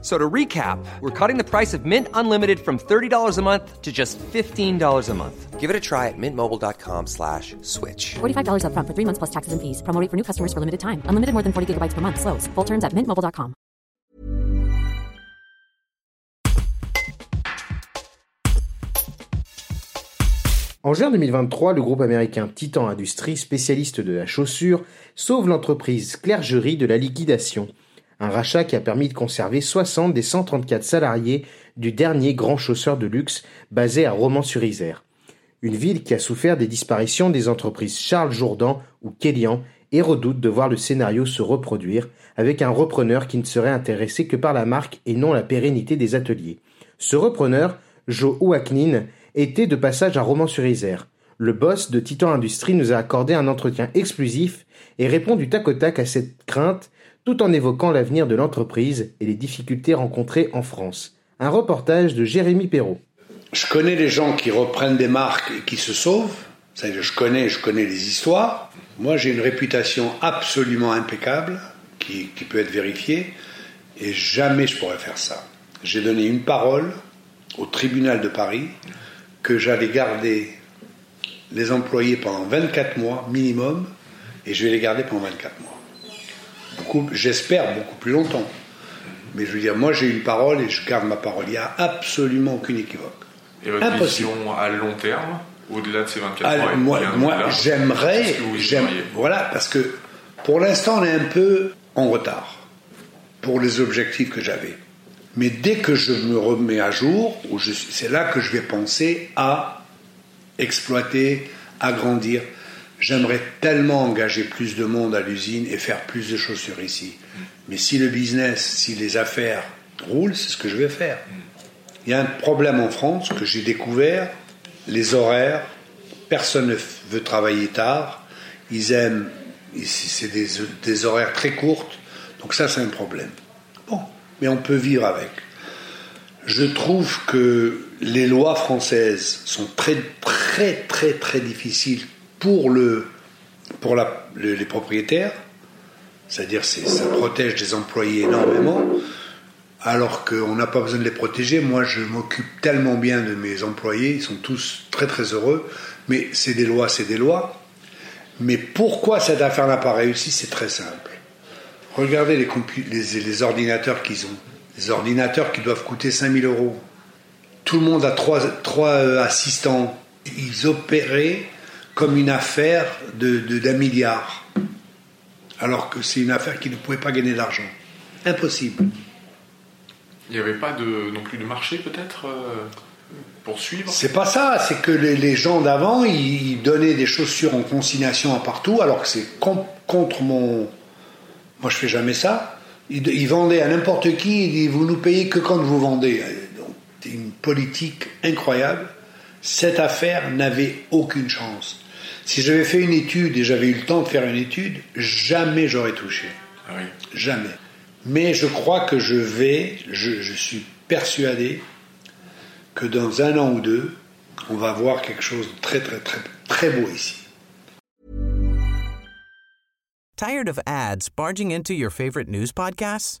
So to recap, we're cutting the price of Mint Unlimited from $30 a month to just $15 a month. Give it a try at mintmobile.com slash switch. $45 upfront for three months plus taxes and fees. Promo rate for new customers for limited time. Unlimited more than 40 gigabytes per month. Slows. Full terms at mintmobile.com. En juin 2023, le groupe américain Titan Industries, spécialiste de la chaussure, sauve l'entreprise Clergerie de la liquidation. Un rachat qui a permis de conserver 60 des 134 salariés du dernier grand chausseur de luxe basé à Romans-sur-Isère. Une ville qui a souffert des disparitions des entreprises Charles Jourdan ou Kélian et redoute de voir le scénario se reproduire avec un repreneur qui ne serait intéressé que par la marque et non la pérennité des ateliers. Ce repreneur, Joe Ouaknin, était de passage à Romans-sur-Isère. Le boss de Titan Industries nous a accordé un entretien exclusif et répond du tac au tac à cette crainte tout en évoquant l'avenir de l'entreprise et les difficultés rencontrées en France. Un reportage de Jérémy Perrault. Je connais les gens qui reprennent des marques et qui se sauvent. Je connais, je connais les histoires. Moi, j'ai une réputation absolument impeccable qui, qui peut être vérifiée et jamais je pourrais faire ça. J'ai donné une parole au tribunal de Paris que j'allais garder les employés pendant 24 mois minimum et je vais les garder pendant 24 mois. Beaucoup, j'espère beaucoup plus longtemps. Mais je veux dire, moi j'ai une parole et je garde ma parole. Il n'y a absolument aucune équivoque. Et votre Impossible. vision à long terme, au-delà de ces 24 Ah, mois moi, moi j'aimerais, voilà, parce que pour l'instant, on est un peu en retard pour les objectifs que j'avais. Mais dès que je me remets à jour, c'est là que je vais penser à exploiter, agrandir. J'aimerais tellement engager plus de monde à l'usine et faire plus de chaussures ici. Mais si le business, si les affaires roulent, c'est ce que je vais faire. Il y a un problème en France que j'ai découvert, les horaires. Personne ne veut travailler tard. Ils aiment, c'est des, des horaires très courtes. Donc ça, c'est un problème. Bon, mais on peut vivre avec. Je trouve que les lois françaises sont très, très, très, très difficiles pour, le, pour la- le- les propriétaires. C'est-à-dire, c'est- ça protège les employés énormément alors qu'on n'a pas besoin de les protéger. Moi, je m'occupe tellement bien de mes employés, ils sont tous très très heureux, mais c'est des lois, c'est des lois. Mais pourquoi cette affaire n'a pas réussi? C'est très simple. Regardez les, les ordinateurs qu'ils ont. Les ordinateurs qui doivent coûter 5000 euros. Tout le monde a trois, trois euh, assistants. Ils opéraient comme une affaire de, d'un milliard. Alors que c'est une affaire qui ne pouvait pas gagner d'argent. Impossible. Il n'y avait pas de, non plus de marché peut-être euh, pour suivre? C'est pas ça, c'est que les, les gens d'avant, ils, ils donnaient des chaussures en consignation à partout, alors que c'est com- contre mon. Moi, je fais jamais ça. Ils, ils vendaient à n'importe qui, ils disaient, vous nous payez que quand vous vendez. Donc, c'est une politique incroyable. Cette affaire n'avait aucune chance. Si j'avais fait une étude et j'avais eu le temps de faire une étude, jamais j'aurais touché. Ah oui. Jamais. Mais je crois que je vais, je, je suis persuadé que dans un an ou deux, on va voir quelque chose de très très très très beau ici. Tired of ads barging into your favorite news podcasts?